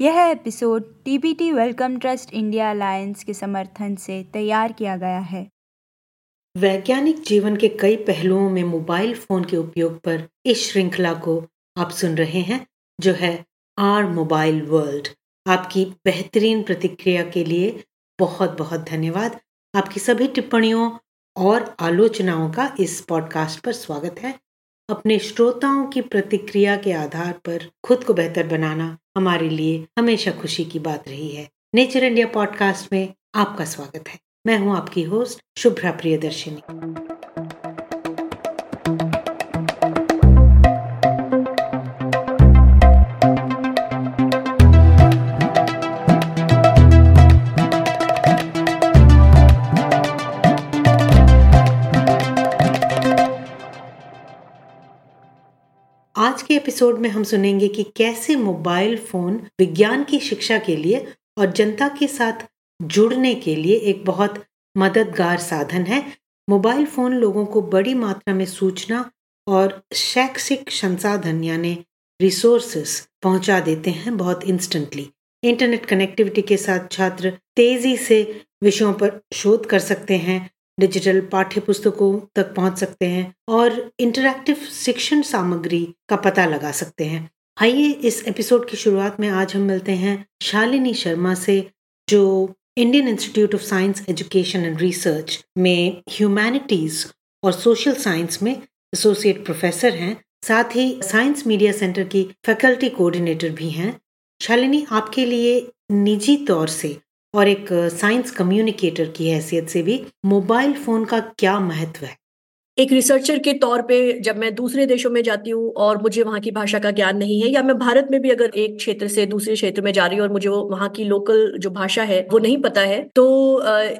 यह episode DBT Wellcome trust India alliance के समर्थन से तैयार किया गया है। वैज्ञानिक जीवन के कई पहलुओं में मोबाइल फ़ोन के उपयोग पर इस श्रृंखला को आप सुन रहे हैं, जो है आर मोबाइल वर्ल्ड। आपकी बेहतरीन प्रतिक्रिया के लिए बहुत बहुत धन्यवाद। आपकी सभी टिप्पणियों और आलोचनाओं का इस पॉडकास्ट पर स्वागत है। अपने श्रोताओं की प्रतिक्रिया के आधार पर खुद को बेहतर बनाना हमारे लिए हमेशा खुशी की बात रही है। नेचर इंडिया पॉडकास्ट में आपका स्वागत है। मैं हूँ आपकी होस्ट शुभ्रा प्रियदर्शिनी। के एपिसोड में हम सुनेंगे कि कैसे मोबाइल फ़ोन विज्ञान की शिक्षा के लिए और जनता के साथ जुड़ने के लिए एक बहुत मददगार साधन है। मोबाइल फ़ोन लोगों को बड़ी मात्रा में सूचना और शैक्षिक संसाधन, यानी रिसोर्सेस पहुँचा देते हैं बहुत इंस्टेंटली इंटरनेट कनेक्टिविटी के साथ छात्र तेज़ी से विषयों पर शोध कर सकते हैं। डिजिटल पाठ्य पुस्तकों तक पहुँच सकते हैं और इंटरैक्टिव शिक्षण सामग्री का पता लगा सकते हैं। आइए इस एपिसोड की शुरुआत में आज हम मिलते हैं शालिनी शर्मा से, जो Indian institute of science education and research में ह्यूमैनिटीज और सोशल साइंस में एसोसिएट प्रोफेसर हैं। साथ ही साइंस मीडिया सेंटर की फैकल्टी कोऑर्डिनेटर भी हैं। शालिनी, आपके लिए निजी तौर से और एक साइंस कम्युनिकेटर की हैसियत से भी मोबाइल फ़ोन का क्या महत्व है? एक रिसर्चर के तौर पे जब मैं दूसरे देशों में जाती हूँ और मुझे वहाँ की भाषा का ज्ञान नहीं है, या मैं भारत में भी अगर एक क्षेत्र से दूसरे क्षेत्र में जा रही हूँ और मुझे वो वहाँ की लोकल जो भाषा है वो नहीं पता है तो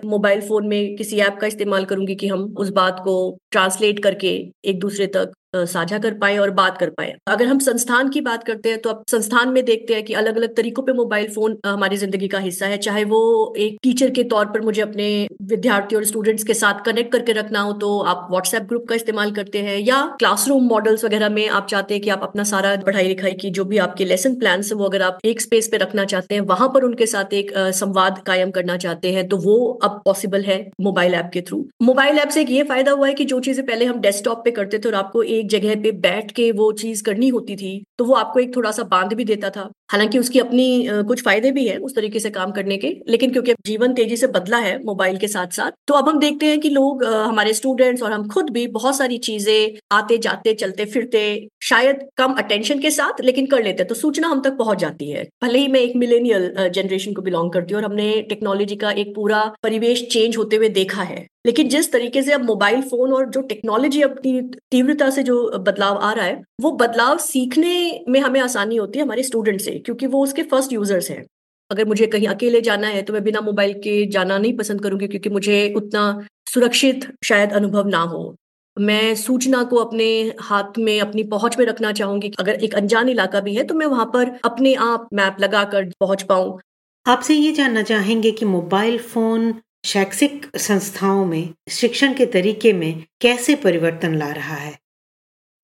मोबाइल फ़ोन में किसी ऐप का इस्तेमाल करूँगी कि हम उस बात को ट्रांसलेट करके एक दूसरे तक साझा कर पाए और बात कर पाए। अगर हम संस्थान की बात करते हैं तो अब संस्थान में देखते हैं कि अलग अलग तरीकों पे मोबाइल फ़ोन हमारी ज़िंदगी का हिस्सा है। चाहे वो एक टीचर के तौर पर मुझे अपने विद्यार्थी और स्टूडेंट्स के साथ कनेक्ट करके रखना हो तो आप व्हाट्सएप ग्रुप का इस्तेमाल करते हैं, या क्लासरूम मॉडल्स वगैरह में आप चाहते हैं कि आप अपना सारा पढ़ाई लिखाई की जो भी आपके लेसन प्लान है, वो अगर आप एक स्पेस पे रखना चाहते हैं, वहाँ पर उनके साथ एक संवाद कायम करना चाहते हैं तो वो अब पॉसिबल है मोबाइल ऐप के थ्रू। मोबाइल ऐप से एक ये फ़ायदा हुआ है कि जो चीज़ें पहले हम डेस्कटॉप पे करते थे और आपको एक जगह पे बैठ के वो चीज़ करनी होती थी तो वो आपको एक थोड़ा सा बाँध भी देता था। हालाँकि उसकी अपनी कुछ फ़ायदे भी है उस तरीके से काम करने के, लेकिन क्योंकि जीवन तेज़ी से बदला है मोबाइल के साथ साथ तो अब हम देखते हैं कि लोग हमारे स्टूडेंट्स और हम खुद भी बहुत सारी चीज़ें आते जाते चलते फिरते शायद कम अटेंशन के साथ, लेकिन कर लेते हैं। तो सूचना हम तक पहुँच जाती है। भले ही मैं एक मिलेनियल जनरेशन को बिलोंग करती हूँ और हमने टेक्नोलॉजी का एक पूरा परिवेश चेंज होते हुए देखा है, लेकिन जिस तरीके से अब मोबाइल फ़ोन और जो टेक्नोलॉजी अपनी तीव्रता से जो बदलाव आ रहा है वो बदलाव सीखने में हमें आसानी होती है हमारे स्टूडेंट से, क्योंकि वो उसके फ़र्स्ट यूज़र्स हैं। अगर मुझे कहीं अकेले जाना है तो मैं बिना मोबाइल के जाना नहीं पसंद करूँगी, क्योंकि मुझे उतना सुरक्षित शायद अनुभव ना हो। मैं सूचना को अपने हाथ में, अपनी पहुँच में रखना चाहूँगी। अगर एक अनजान इलाका भी है तो मैं वहाँ पर अपने आप मैप लगाकर पहुँच पाऊँ। आपसे ये जानना चाहेंगे कि मोबाइल फ़ोन शैक्षिक संस्थाओं में, शिक्षण के तरीके में कैसे परिवर्तन ला रहा है?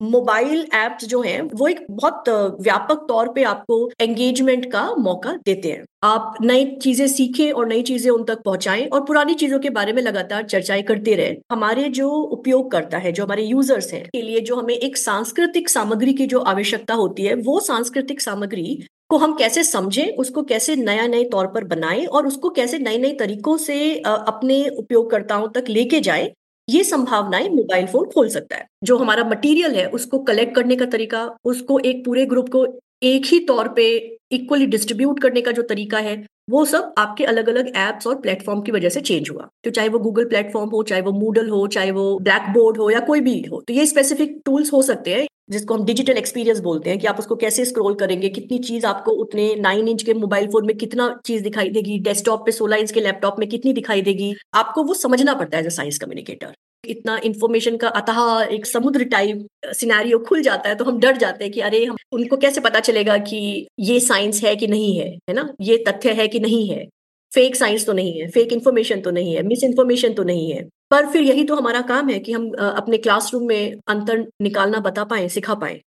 मोबाइल ऐप्स जो हैं, वो एक बहुत व्यापक तौर पे आपको एंगेजमेंट का मौका देते हैं। आप नई चीज़ें सीखें और नई चीज़ें उन तक पहुंचाएँ और पुरानी चीज़ों के बारे में लगातार चर्चाएँ करते रहे। हमारे जो उपयोग करता है, जो हमारे यूज़र्स हैं, के लिए जो हमें एक सांस्कृतिक सामग्री की जो आवश्यकता होती है, वो सांस्कृतिक सामग्री को हम कैसे समझें, उसको कैसे नया नए तौर पर बनाएँ और उसको कैसे नए नए तरीकों से अपने उपयोगकर्ताओं तक लेके जाए ये संभावनाएँ मोबाइल फ़ोन खोल सकता है। जो हमारा मटेरियल है, उसको कलेक्ट करने का तरीका, उसको एक पूरे ग्रुप को एक ही तौर पे इक्वली डिस्ट्रीब्यूट करने का जो तरीका है, वो सब आपके अलग अलग एप्स और प्लेटफॉर्म की वजह से चेंज हुआ। तो चाहे वो गूगल प्लेटफॉर्म हो, चाहे वो मूडल हो, चाहे वो ब्लैक बोर्ड हो या कोई भी हो तो ये स्पेसिफिक टूल्स हो सकते हैं। जिसको हम डिजिटल एक्सपीरियंस बोलते हैं, कि आप उसको कैसे स्क्रॉल करेंगे, कितनी चीज़ आपको उतने नाइन इंच के मोबाइल फ़ोन में कितना चीज़ दिखाई देगी डेस्कटॉप पे सोलह इंच के लैपटॉप में कितनी दिखाई देगी, आपको वो समझना पड़ता है एज अ साइंस कम्युनिकेटर इतना इन्फॉर्मेशन का अतः एक समुद्र टाइप सिनेरियो खुल जाता है तो हम डर जाते हैं कि अरे, हम उनको कैसे पता चलेगा कि ये साइंस है कि नहीं है है ना? ये तथ्य है कि नहीं है? फेक साइंस तो नहीं है फेक इन्फॉर्मेशन तो नहीं है मिस इन्फॉर्मेशन तो नहीं है। पर फिर यही तो हमारा काम है कि हम अपने क्लासरूम में अंतर निकालना बता पाए सिखा पाए।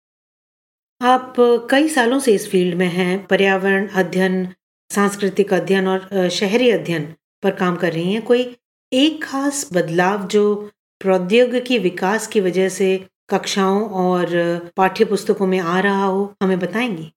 आप कई सालों से इस फ़ील्ड में हैं पर्यावरण अध्ययन सांस्कृतिक अध्ययन और शहरी अध्ययन पर काम कर रही हैं। कोई एक खास बदलाव जो प्रौद्योगिकी विकास की वजह से कक्षाओं और पाठ्य पुस्तकों में आ रहा हो हमें बताएँगी?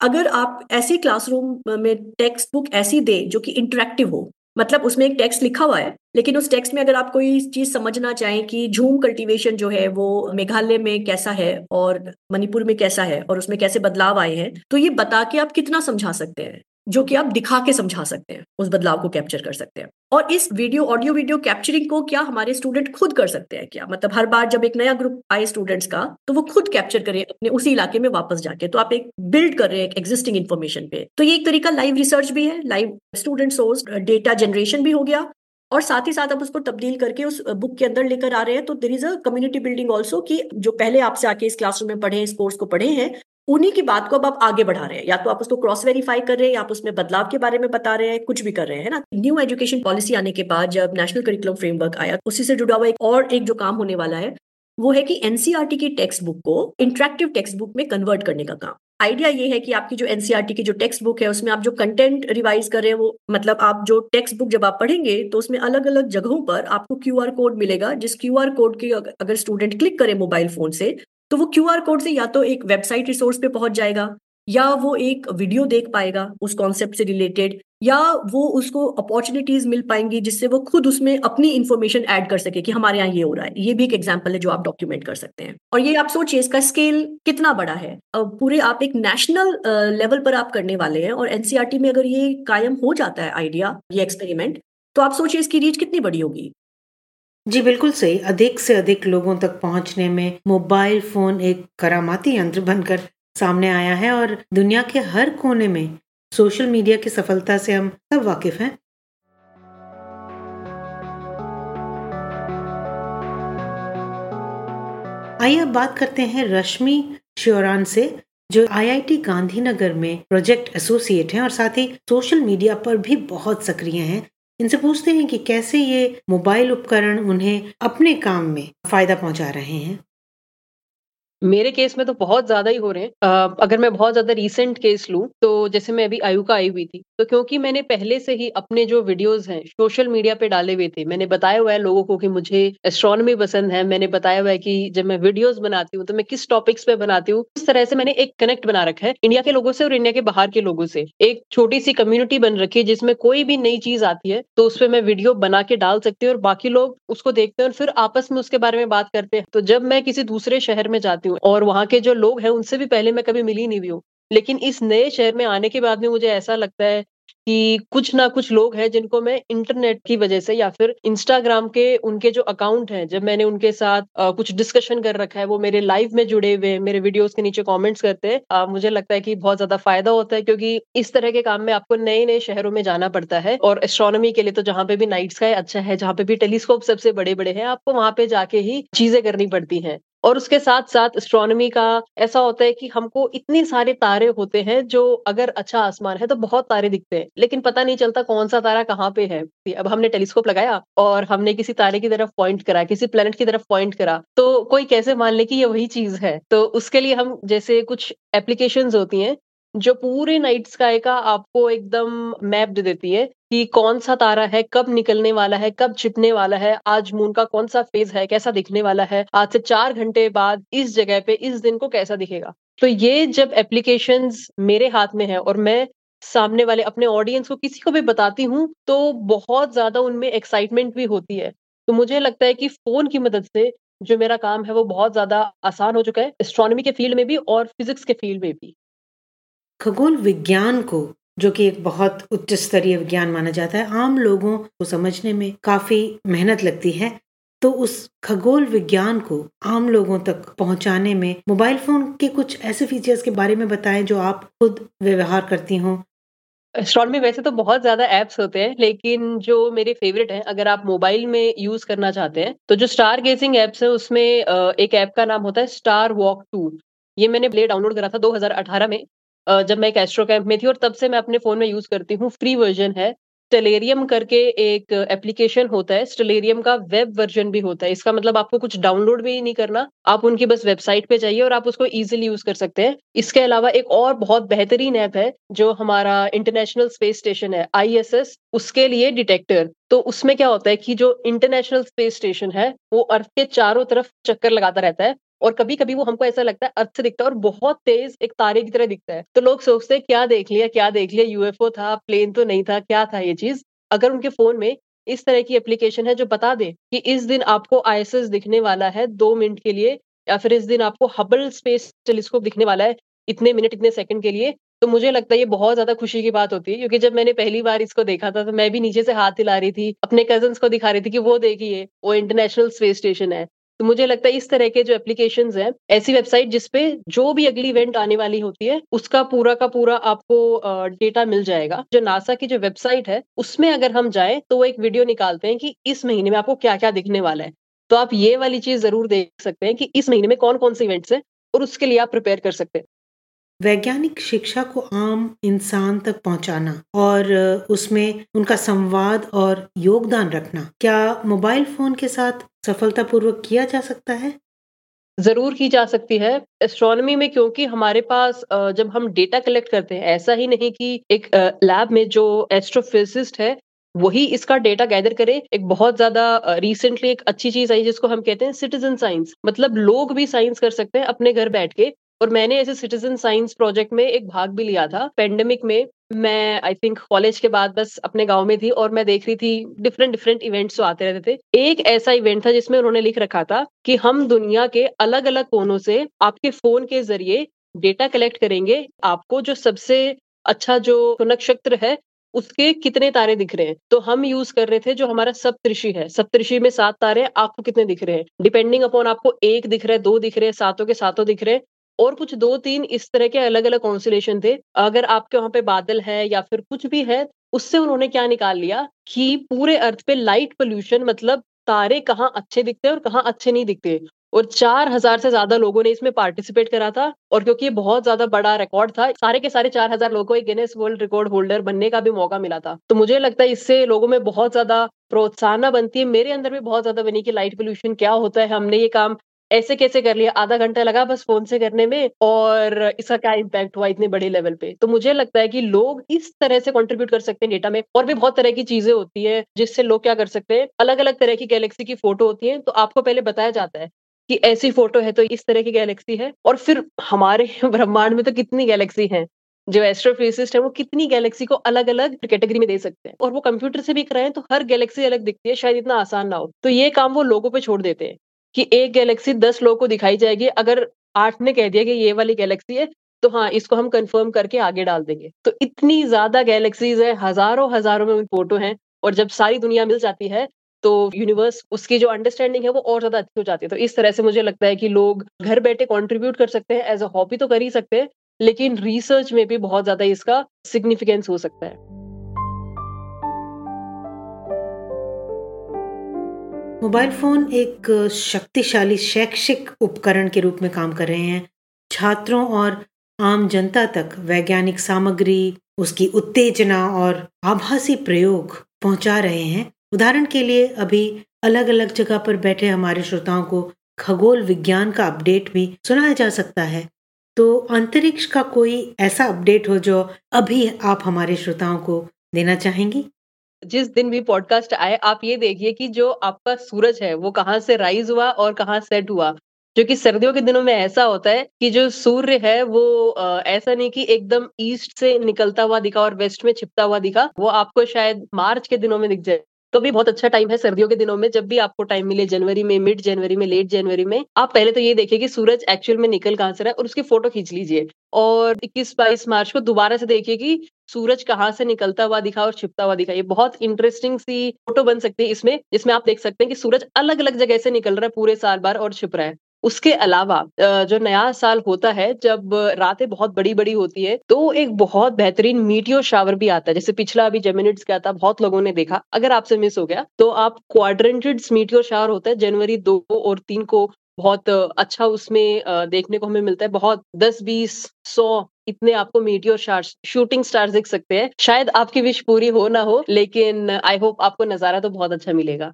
अगर आप ऐसी क्लासरूम में टेक्स्ट बुक ऐसी दें जो कि इंटरेक्टिव हो मतलब उसमें एक टेक्स्ट लिखा हुआ है। लेकिन उस टेक्स्ट में अगर आप कोई चीज़ समझना चाहें कि झूम कल्टीवेशन जो है, वो मेघालय में कैसा है और मणिपुर में कैसा है और उसमें कैसे बदलाव आए हैं तो ये बता के आप कितना समझा सकते हैं। जो कि आप दिखा के समझा सकते हैं, उस बदलाव को कैप्चर कर सकते हैं। और इस वीडियो ऑडियो वीडियो कैप्चरिंग को क्या हमारे स्टूडेंट खुद कर सकते हैं क्या? मतलब हर बार जब एक नया ग्रुप आए स्टूडेंट्स का तो वो खुद कैप्चर करें अपने उसी इलाके में वापस जाके। तो आप एक बिल्ड कर रहे हैं एग्जिस्टिंग इन्फॉर्मेशन पे। तो ये एक तरीका लाइव रिसर्च भी है live student source data generation भी हो गया। और साथ ही साथ आप उसको तब्दील करके उस बुक के अंदर लेकर आ रहे हैं। तो there is a community building also कि जो पहले आपसे आके इस क्लासरूम में पढ़े, इस कोर्स को पढ़े हैं उन्हीं की बात को अब आप आगे बढ़ा रहे हैं। या तो आप उसको क्रॉस वेरीफाई कर रहे हैं, या आप उसमें बदलाव के बारे में बता रहे हैं, कुछ भी कर रहे हैं ना? न्यू एजुकेशन पॉलिसी आने के बाद जब नेशनल करिकुलम फ्रेमवर्क आया उसी से जुड़ा हुआ एक और एक जो काम होने वाला है, वो है कि एनसीआरटी की टेक्स्ट बुक को इंटरेक्टिव टेक्स्ट बुक में कन्वर्ट करने का काम। आइडिया ये है कि आपकी जो एनसीआरटी की जो टेक्स्ट बुक है, उसमें आप जो कंटेंट रिवाइज कर रहे हैं, वो मतलब आप जो टेक्स्ट बुक जब आप पढ़ेंगे तो उसमें अलग अलग जगहों पर आपको क्यूआर कोड मिलेगा, जिस क्यूआर कोड के अगर स्टूडेंट क्लिक करे मोबाइल फ़ोन से तो वो क्यूआर कोड से या तो एक वेबसाइट रिसोर्स पे पहुँच जाएगा, या वो एक वीडियो देख पाएगा उस कॉन्सेप्ट से रिलेटेड या वो उसको अपॉर्चुनिटीज़ मिल पाएँगी जिससे वो खुद उसमें अपनी इन्फॉर्मेशन ऐड कर सके कि हमारे यहाँ ये हो रहा है। ये भी एक एग्ज़ाम्पल है जो आप डॉक्यूमेंट कर सकते हैं। और ये आप सोचिए, इसका स्केल कितना बड़ा है? पूरे आप एक नेशनल लेवल पर आप करने वाले हैं और एनसीआरटी में अगर ये कायम हो जाता है आइडिया ये एक्सपेरिमेंट तो आप सोचिए इसकी रीच कितनी बड़ी होगी। जी, बिल्कुल सही। अधिक से अधिक लोगों तक पहुँचने में मोबाइल फ़ोन एक करामाती यंत्र बनकर सामने आया है और दुनिया के हर कोने में सोशल मीडिया की सफलता से हम सब वाकिफ हैं। आइए अब बात करते हैं रश्मि श्योरान से, जो आईआईटी गांधीनगर में प्रोजेक्ट एसोसिएट हैं और साथ ही सोशल मीडिया पर भी बहुत सक्रिय हैं। इनसे पूछते हैं कि कैसे ये मोबाइल उपकरण उन्हें अपने काम में फ़ायदा पहुँचा रहे हैं। मेरे केस में तो बहुत ज़्यादा ही हो रहे हैं। अगर मैं बहुत ज़्यादा रीसेंट केस लूँ तो जैसे मैं अभी आयुका आई हुई थी तो क्योंकि मैंने पहले से ही अपने जो वीडियोस हैं सोशल मीडिया पे डाले हुए थे, मैंने बताया हुआ है लोगों को कि मुझे एस्ट्रोनॉमी पसंद है, मैंने बताया हुआ है कि जब मैं वीडियोस बनाती हूँ तो मैं किस टॉपिक्स पे बनाती हूँ उस तरह से मैंने एक कनेक्ट बना रखा है, इंडिया के लोगों से और इंडिया के बाहर के लोगों से। एक छोटी सी कम्युनिटी बन रखी है, जिसमें कोई भी नई चीज़ आती है तो उस पर मैं वीडियो बना के डाल सकती हूँ और बाकी लोग उसको देखते हैं और फिर आपस में उसके बारे में बात करते हैं। तो जब मैं किसी दूसरे शहर में जाती हूँ और वहाँ के जो जो लोग हैं उनसे भी पहले मैं कभी मिली नहीं हुई हूँ। लेकिन इस नए शहर में आने के बाद में मुझे ऐसा लगता है कि कुछ ना कुछ लोग हैं जिनको मैं इंटरनेट की वजह से या फिर इंस्टाग्राम के उनके जो अकाउंट हैं जब मैंने उनके साथ आ, कुछ डिस्कशन कर रखा है वो मेरे लाइव में जुड़े हुए मेरे वीडियोस के नीचे कमेंट्स करते हैं मुझे लगता है कि बहुत ज़्यादा फ़ायदा होता है क्योंकि इस तरह के काम में आपको नए नए शहरों में जाना पड़ता है और एस्ट्रोनॉमी के लिए तो जहाँ पे भी नाइट स्काई अच्छा है जहाँ पे भी टेलीस्कोप सबसे बड़े बड़े हैं आपको वहाँ पे जाके ही चीज़ें करनी पड़ती हैं। और उसके साथ साथ एस्ट्रोनॉमी का ऐसा होता है कि हमको इतने सारे तारे होते हैं जो अगर अच्छा आसमान है तो बहुत तारे दिखते हैं। लेकिन पता नहीं चलता कौन सा तारा कहाँ पे है। अब हमने टेलीस्कोप लगाया और हमने किसी तारे की तरफ़ पॉइंट करा, किसी प्लेनेट की तरफ़ पॉइंट करा तो कोई कैसे मान ले कि ये वही चीज़ है? तो उसके लिए हम जैसे कुछ एप्लीकेशन होती हैं जो पूरे नाइट स्काई का आपको एकदम मैप दे देती है कि कौन सा तारा है, कब निकलने वाला है, कब छिपने वाला है, आज मून का कौन सा फ़ेज़ है, कैसा दिखने वाला है, आज से चार घंटे बाद इस जगह पे, इस दिन को कैसा दिखेगा। तो ये जब एप्लीकेशन मेरे हाथ में है और मैं सामने वाले अपने ऑडियंस को किसी को भी बताती हूँ तो बहुत ज़्यादा उनमें एक्साइटमेंट भी होती है। तो मुझे लगता है कि फ़ोन की मदद से जो मेरा काम है वो बहुत ज़्यादा आसान हो चुका है एस्ट्रोनॉमी के फ़ील्ड में भी और फिजिक्स के फ़ील्ड में भी। खगोल विज्ञान को, जो कि एक बहुत उच्च स्तरीय विज्ञान माना जाता है, आम लोगों को समझने में काफ़ी मेहनत लगती है तो उस खगोल विज्ञान को आम लोगों तक पहुँचाने में मोबाइल फ़ोन के कुछ ऐसे फीचर्स के बारे में बताएँ जो आप खुद व्यवहार करती हों। एस्ट्रोनॉमी वैसे तो बहुत ज़्यादा एप्स होते हैं, लेकिन जो मेरे फेवरेट हैं, अगर आप मोबाइल में यूज़ करना चाहते हैं तो जो स्टार गेजिंग एप्स है, उसमें एक ऐप का नाम होता है स्टार वॉक टू ये मैंने प्ले डाउनलोड करा था 2018 में जब मैं एक एस्ट्रो कैंप में थी और तब से मैं अपने फ़ोन में यूज़ करती हूँ, फ्री वर्ज़न है। स्टेलेरियम करके एक एप्लीकेशन होता है। स्टेलेरियम का वेब वर्जन भी होता है। इसका मतलब आपको कुछ डाउनलोड भी नहीं करना। आप उनकी बस वेबसाइट पे जाइए और आप उसको इजीली यूज़ कर सकते हैं। इसके अलावा एक और बहुत बेहतरीन ऐप है जो हमारा इंटरनेशनल स्पेस स्टेशन है आईएसएस उसके लिए डिटेक्टर तो उसमें क्या होता है कि जो इंटरनेशनल स्पेस स्टेशन है वो अर्थ के चारों तरफ़ चक्कर लगाता रहता है। और कभी कभी वो हमको ऐसा लगता है, अर्थ दिखता है और बहुत तेज एक तारे की तरह दिखता है। तो लोग सोचते हैं, क्या देख लिया, क्या देख लिया यूएफओ था प्लेन तो नहीं था, क्या था ये चीज़? अगर उनके फ़ोन में इस तरह की एप्लीकेशन है जो बता दे कि इस दिन आपको आईएसएस दिखने वाला है दो मिनट के लिए या फिर इस दिन आपको हबल स्पेस टेलीस्कोप दिखने वाला है इतने मिनट, इतने सेकंड के लिए तो मुझे लगता है ये बहुत ज़्यादा खुशी की बात होती है। क्योंकि जब मैंने पहली बार इसको देखा था तो मैं भी नीचे से हाथ हिला रही थी, अपने कज़न को दिखा रही थी कि वो देखिए, वो इंटरनेशनल स्पेस स्टेशन है। तो मुझे लगता है इस तरह के जो एप्लीकेशन है, ऐसी वेबसाइट जिसपे जो भी अगली इवेंट आने वाली होती है, उसका पूरा का पूरा आपको डेटा मिल जाएगा। जो नासा की जो वेबसाइट है, उसमें अगर हम जाए तो वो एक वीडियो निकालते हैं कि इस महीने में आपको क्या क्या दिखने वाला है। तो आप ये वाली चीज़ ज़रूर देख सकते हैं कि इस महीने में कौन कौन से इवेंट्स हैं और उसके लिए आप प्रिपेयर कर सकते हैं। वैज्ञानिक शिक्षा को आम इंसान तक पहुंचाना और उसमें उनका संवाद और योगदान रखना, क्या मोबाइल फ़ोन के साथ सफलतापूर्वक किया जा सकता है? ज़रूर की जा सकती है। एस्ट्रोनॉमी में क्योंकि हमारे पास जब हम डेटा कलेक्ट करते हैं, ऐसा ही नहीं कि एक लैब में जो एस्ट्रोफिजिस्ट है, वही इसका डेटा गैदर करे। एक बहुत ज़्यादा रिसेंटली एक अच्छी चीज़ आई जिसको हम कहते हैं सिटीजन साइंस मतलब लोग भी साइंस कर सकते हैं अपने घर बैठ के। और मैंने ऐसे सिटीजन साइंस प्रोजेक्ट में एक भाग भी लिया था पेंडेमिक में। मैं आई थिंक कॉलेज के बाद बस अपने गाँव में थी और मैं देख रही थी डिफरेंट डिफरेंट इवेंट्स जो आते रहते थे। एक ऐसा इवेंट था जिसमें उन्होंने लिख रखा था कि हम दुनिया के अलग अलग कोनों से आपके फ़ोन के ज़रिए डेटा कलेक्ट करेंगे। आपको जो सबसे अच्छा जो नक्षत्र है, उसके कितने तारे दिख रहे हैं। तो हम यूज़ कर रहे थे जो हमारा सप्तऋषि है। सप्तऋषि में सात तारे आपको कितने दिख रहे हैं? डिपेंडिंग अपॉन आपको एक दिख रहा है, दो दिख रहे हैं, सातों के सातों दिख रहे हैं। और कुछ दो तीन इस तरह के अलग अलग कॉन्सुलेशन थे। अगर आपके वहाँ पे बादल है या फिर कुछ भी है, उससे उन्होंने क्या निकाल लिया कि पूरे अर्थ पे लाइट पोल्यूशन मतलब तारे कहाँ अच्छे दिखते हैं और कहाँ अच्छे नहीं दिखते और चार हज़ार से ज़्यादा लोगों ने इसमें पार्टिसिपेट करा था और क्योंकि ये बहुत ज़्यादा बड़ा रिकॉर्ड था, सारे के सारे चार हज़ार लोगों को एक गिनेस वर्ल्ड रिकॉर्ड होल्डर बनने का भी मौका मिला था। तो मुझे लगता है इससे लोगों में बहुत ज़्यादा प्रोत्साहन बनती है। मेरे अंदर भी बहुत ज़्यादा बनी कि लाइट पोल्यूशन क्या होता है, हमने ये काम ऐसे कैसे कर लिया? आधा घंटा लगा बस फ़ोन से करने में और इसका क्या इम्पैक्ट हुआ इतने बड़े लेवल पे? तो मुझे लगता है कि लोग इस तरह से कंट्रीब्यूट कर सकते हैं डेटा में और भी बहुत तरह की चीज़ें होती है जिससे लोग क्या कर सकते हैं? अलग अलग तरह की गैलेक्सी की फ़ोटो होती है। तो आपको पहले बताया जाता है कि ऐसी फ़ोटो है तो इस तरह की गैलेक्सी है और फिर हमारे ब्रह्मांड में तो कितनी गैलेक्सी है? जो एस्ट्रोफिजिस्ट है वो कितनी गैलेक्सी को अलग अलग कैटेगरी में दे सकते हैं? और वो कंप्यूटर से भी कराएँ तो हर गैलेक्सी अलग दिखती है, शायद इतना आसान ना हो। तो ये काम वो लोगों पे छोड़ देते हैं। कि एक गैलेक्सी दस लोगों को दिखाई जाएगी, अगर आठ ने कह दिया कि ये वाली गैलेक्सी है तो हाँ इसको हम कंफर्म करके आगे डाल देंगे। तो इतनी ज़्यादा गैलेक्सीज है, हज़ारों हज़ारों में फ़ोटो हैं, और जब सारी दुनिया मिल जाती है तो यूनिवर्स उसकी जो अंडरस्टैंडिंग है, वो और ज़्यादा अच्छी हो जाती है। तो इस तरह से मुझे लगता है कि लोग घर बैठे कॉन्ट्रीब्यूट कर सकते हैं एज अ हॉबी तो कर ही सकते हैं, लेकिन रिसर्च में भी बहुत ज़्यादा इसका सिग्निफिकेंस हो सकता है। मोबाइल फ़ोन एक शक्तिशाली शैक्षिक उपकरण के रूप में काम कर रहे हैं। छात्रों और आम जनता तक वैज्ञानिक सामग्री, उसकी उत्तेजना और आभासी प्रयोग पहुँचा रहे हैं। उदाहरण के लिए, अभी अलग अलग जगह पर बैठे हमारे श्रोताओं को खगोल विज्ञान का अपडेट भी सुनाया जा सकता है। तो अंतरिक्ष का कोई ऐसा अपडेट हो जो अभी आप हमारे श्रोताओं को देना चाहेंगी? जिस दिन भी पॉडकास्ट आए, आप ये देखिए कि जो आपका सूरज है, वो कहाँ से राइज हुआ और कहाँ सेट हुआ। जो कि सर्दियों के दिनों में ऐसा होता है कि जो सूर्य है, वो ऐसा नहीं कि एकदम ईस्ट से निकलता हुआ दिखा और वेस्ट में छिपता हुआ दिखा, वो आपको शायद मार्च के दिनों में दिख जाए। तो भी बहुत अच्छा टाइम है सर्दियों के दिनों में, जब भी आपको टाइम मिले जनवरी में मिड जनवरी में लेट जनवरी में, आप पहले तो ये देखिए कि सूरज एक्चुअल में निकल कहाँ से रहा है और उसकी फ़ोटो खींच लीजिए। और इक्कीस बाईस मार्च को दोबारा से देखिए कि सूरज कहाँ से निकलता हुआ दिखा और छिपता हुआ दिखा। ये बहुत इंटरेस्टिंग सी फ़ोटो बन सकती है इसमें, जिसमें आप देख सकते हैं कि सूरज अलग अलग जगह से निकल रहा है पूरे साल बार और छिप रहा है। उसके अलावा जो नया साल होता है, जब रातें बहुत बड़ी बड़ी होती है तो एक बहुत बेहतरीन मीटियो शावर भी आता है। जैसे पिछला अभी जेमिनिट्स क्या था, बहुत लोगों ने देखा। अगर आपसे मिस हो गया तो आप क्वाड्रेंटेड मीटियो शावर होता है, जनवरी दो और तीन को बहुत अच्छा उसमें देखने को हमें मिलता है। बहुत दस, बीस, सौ इतने आपको मीटियोर शूटिंग स्टार्स दिख सकते हैं। शायद आपकी विश पूरी हो ना हो, लेकिन आई होप आपको नज़ारा तो बहुत अच्छा मिलेगा।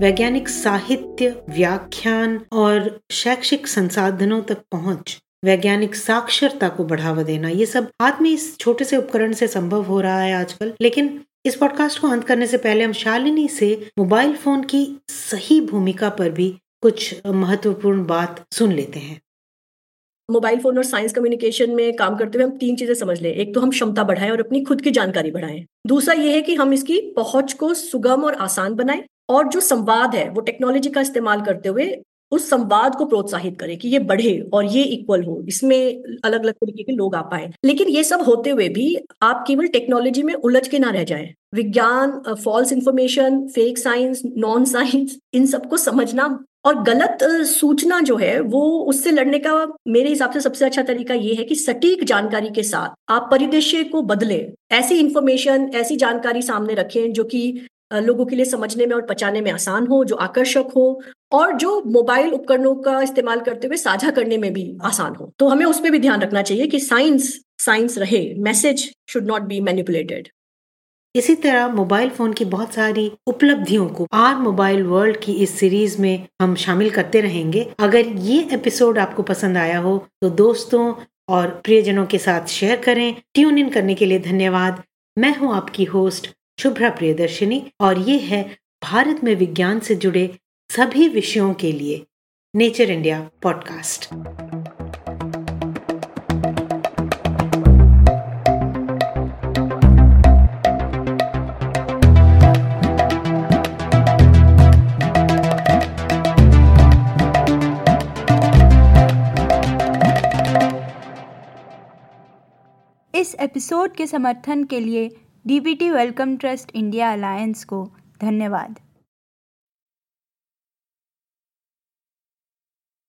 वैज्ञानिक साहित्य, व्याख्यान और शैक्षिक संसाधनों तक पहुँच, वैज्ञानिक साक्षरता को बढ़ावा देना, ये सब हाथ में इस छोटे से उपकरण से संभव हो रहा है आजकल। लेकिन इस पॉडकास्ट को अंत करने से पहले हम शालिनी से मोबाइल फ़ोन की सही भूमिका पर भी कुछ महत्वपूर्ण बात सुन लेते हैं। मोबाइल फ़ोन और साइंस कम्युनिकेशन में काम करते हुए हम तीन चीज़ें समझ लें। एक तो हम क्षमता बढ़ाएँ और अपनी खुद की जानकारी बढ़ाएँ। दूसरा ये है कि हम इसकी पहुँच को सुगम और आसान बनाएँ। और जो संवाद है, वो टेक्नोलॉजी का इस्तेमाल करते हुए उस संवाद को प्रोत्साहित करे कि ये बढ़े और ये इक्वल हो, इसमें अलग अलग तरीके के लोग आ पाए। लेकिन ये सब होते हुए भी आप केवल टेक्नोलॉजी में उलझ के ना रह जाए। विज्ञान false information fake science non science इन सबको समझना और गलत सूचना जो है, वो उससे लड़ने का मेरे हिसाब से सबसे अच्छा तरीका ये है कि सटीक जानकारी के साथ आप परिदृश्य को बदले। ऐसी इंफॉर्मेशन ऐसी जानकारी सामने रखें जो कि लोगों के लिए समझने में और पचाने में आसान हो, जो आकर्षक हो और जो मोबाइल उपकरणों का इस्तेमाल करते हुए साझा करने में भी आसान हो। तो हमें उस पर भी ध्यान रखना चाहिए कि साइंस साइंस रहे, message should not be manipulated. इसी तरह मोबाइल फ़ोन की बहुत सारी उपलब्धियों को आर मोबाइल वर्ल्ड की इस सीरीज़ में हम शामिल करते रहेंगे। अगर ये एपिसोड आपको पसंद आया हो तो दोस्तों और प्रियजनों के साथ शेयर करें, ट्यून इन करने के लिए धन्यवाद। मैं हूँ आपकी होस्ट शुभ्रा प्रियदर्शिनी। और ये है भारत में विज्ञान से जुड़े सभी विषयों के लिए नेचर इंडिया पॉडकास्ट। इस एपिसोड के समर्थन के लिए DBT Wellcome Trust India Alliance को धन्यवाद।